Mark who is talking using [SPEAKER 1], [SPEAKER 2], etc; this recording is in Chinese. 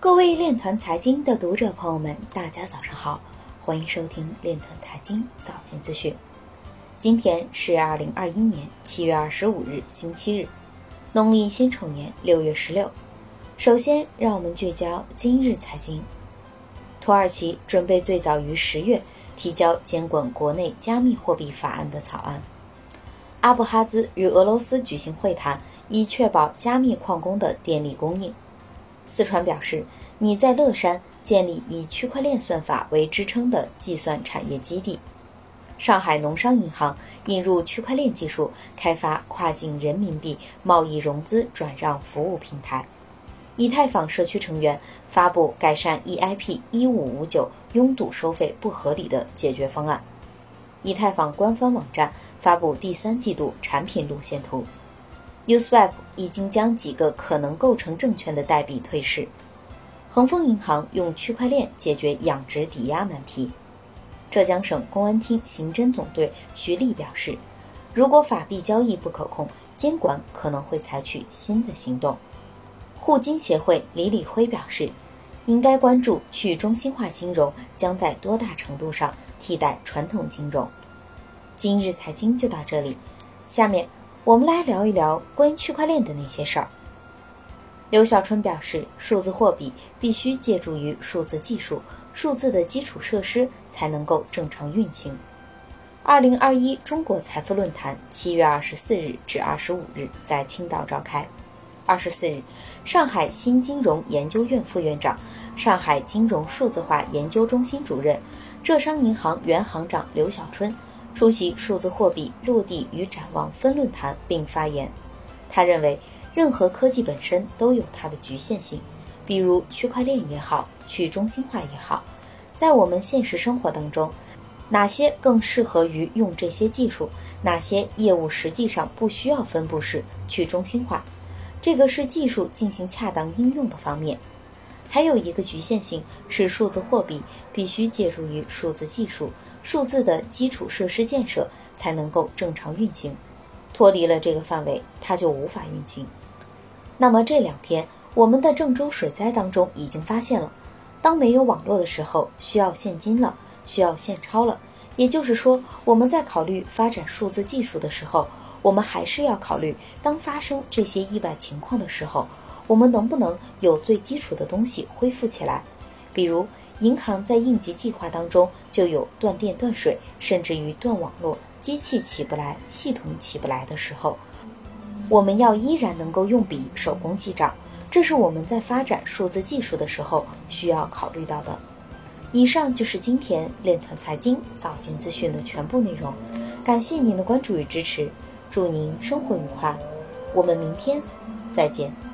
[SPEAKER 1] 各位链团财经的读者朋友们，大家早上好，欢迎收听链团财经早间资讯。今天是二零二一年七月二十五日，星期日，农历辛丑年六月十六。首先，让我们聚焦今日财经。土耳其准备最早于十月提交监管国内加密货币法案的草案。阿布哈兹与俄罗斯举行会谈，以确保加密矿工的电力供应。四川表示，拟在乐山建立以区块链算法为支撑的计算产业基地。上海农商银行引入区块链技术，开发跨境人民币贸易融资转让服务平台。以太坊社区成员发布改善 EIP 一五五九拥堵收费不合理的解决方案。以太坊官方网站发布第三季度产品路线图。Uswap 已经将几个可能构成证券的代币退市。恒丰银行用区块链解决养殖抵押难题。浙江省公安厅刑侦总队徐丽表示，如果法币交易不可控，监管可能会采取新的行动。互金协会李李辉表示，应该关注去中心化金融将在多大程度上替代传统金融。今日财经就到这里，下面。我们来聊一聊关于区块链的那些事儿。刘小春表示，数字货币必须借助于数字技术，数字的基础设施才能够正常运行。二零二一中国财富论坛七月二十四日至二十五日在青岛召开。二十四日，上海新金融研究院副院长、上海金融数字化研究中心主任、浙商银行原行长刘小春。出席数字货币落地与展望分论坛并发言，他认为，任何科技本身都有它的局限性，比如区块链也好，去中心化也好，在我们现实生活当中，哪些更适合于用这些技术，哪些业务实际上不需要分布式去中心化，这个是技术进行恰当应用的方面。还有一个局限性是，数字货币必须借助于数字技术。数字的基础设施建设才能够正常运行，脱离了这个范围，它就无法运行。那么这两天，我们的郑州水灾当中已经发现了，当没有网络的时候，需要现金了，需要现钞了。也就是说，我们在考虑发展数字技术的时候，我们还是要考虑，当发生这些意外情况的时候，我们能不能有最基础的东西恢复起来，比如。银行在应急计划当中就有断电断水，甚至于断网络、机器起不来、系统起不来的时候，我们要依然能够用笔手工记账，这是我们在发展数字技术的时候需要考虑到的。以上就是今天链团财经早间资讯的全部内容，感谢您的关注与支持，祝您生活愉快，我们明天再见。